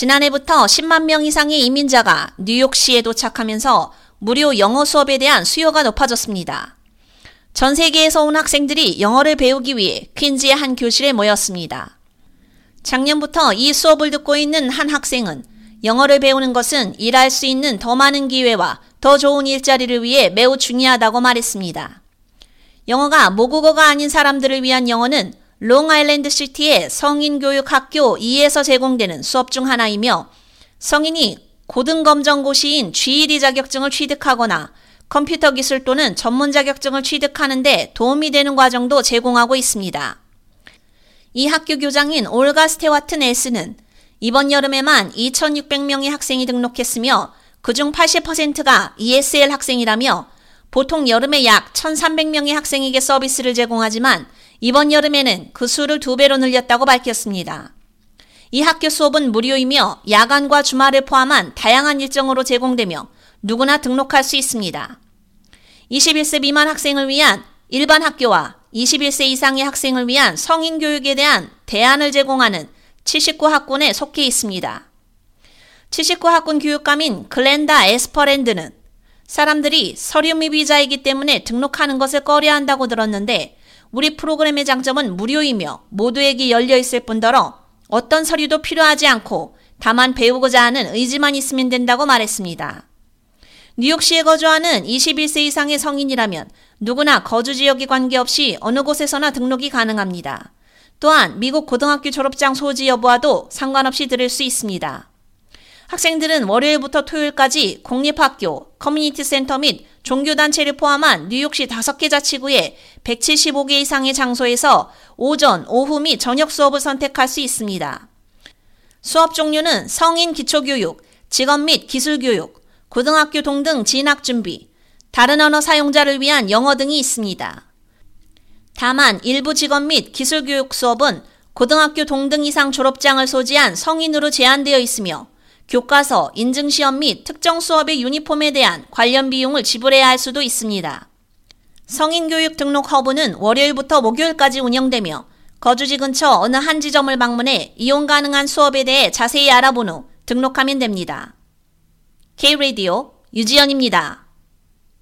지난해부터 10만 명 이상의 이민자가 뉴욕시에 도착하면서 무료 영어 수업에 대한 수요가 높아졌습니다. 전 세계에서 온 학생들이 영어를 배우기 위해 퀸즈의 한 교실에 모였습니다. 작년부터 이 수업을 듣고 있는 한 학생은 영어를 배우는 것은 일할 수 있는 더 많은 기회와 더 좋은 일자리를 위해 매우 중요하다고 말했습니다. 영어가 모국어가 아닌 사람들을 위한 영어는 롱아일랜드 시티의 성인교육학교 2에서 제공되는 수업 중 하나이며 성인이 고등검정고시인 GED 자격증을 취득하거나 컴퓨터 기술 또는 전문 자격증을 취득하는데 도움이 되는 과정도 제공하고 있습니다. 이 학교 교장인 올가 스테와트 넬스는 이번 여름에만 2,600명의 학생이 등록했으며 그중 80%가 ESL 학생이라며 보통 여름에 약 1,300명의 학생에게 서비스를 제공하지만 이번 여름에는 그 수를 두 배로 늘렸다고 밝혔습니다. 이 학교 수업은 무료이며 야간과 주말을 포함한 다양한 일정으로 제공되며 누구나 등록할 수 있습니다. 21세 미만 학생을 위한 일반 학교와 21세 이상의 학생을 위한 성인 교육에 대한 대안을 제공하는 79학군에 속해 있습니다. 79학군 교육감인 글렌다 에스퍼랜드는 사람들이 서류 미 비자이기 때문에 등록하는 것을 꺼려 한다고 들었는데 우리 프로그램의 장점은 무료이며 모두에게 열려 있을 뿐더러 어떤 서류도 필요하지 않고 다만 배우고자 하는 의지만 있으면 된다고 말했습니다. 뉴욕시에 거주하는 21세 이상의 성인이라면 누구나 거주 지역에 관계없이 어느 곳에서나 등록이 가능합니다. 또한 미국 고등학교 졸업장 소지 여부와도 상관없이 들을 수 있습니다. 학생들은 월요일부터 토요일까지 공립학교, 커뮤니티 센터 및 종교단체를 포함한 뉴욕시 5개 자치구의 175개 이상의 장소에서 오전, 오후 및 저녁 수업을 선택할 수 있습니다. 수업 종류는 성인 기초교육, 직업 및 기술교육, 고등학교 동등 진학 준비, 다른 언어 사용자를 위한 영어 등이 있습니다. 다만 일부 직업 및 기술교육 수업은 고등학교 동등 이상 졸업장을 소지한 성인으로 제한되어 있으며 교과서, 인증시험 및 특정 수업의 유니폼에 대한 관련 비용을 지불해야 할 수도 있습니다. 성인교육 등록 허브는 월요일부터 목요일까지 운영되며 거주지 근처 어느 한 지점을 방문해 이용 가능한 수업에 대해 자세히 알아본 후 등록하면 됩니다. K-Radio 유지연입니다.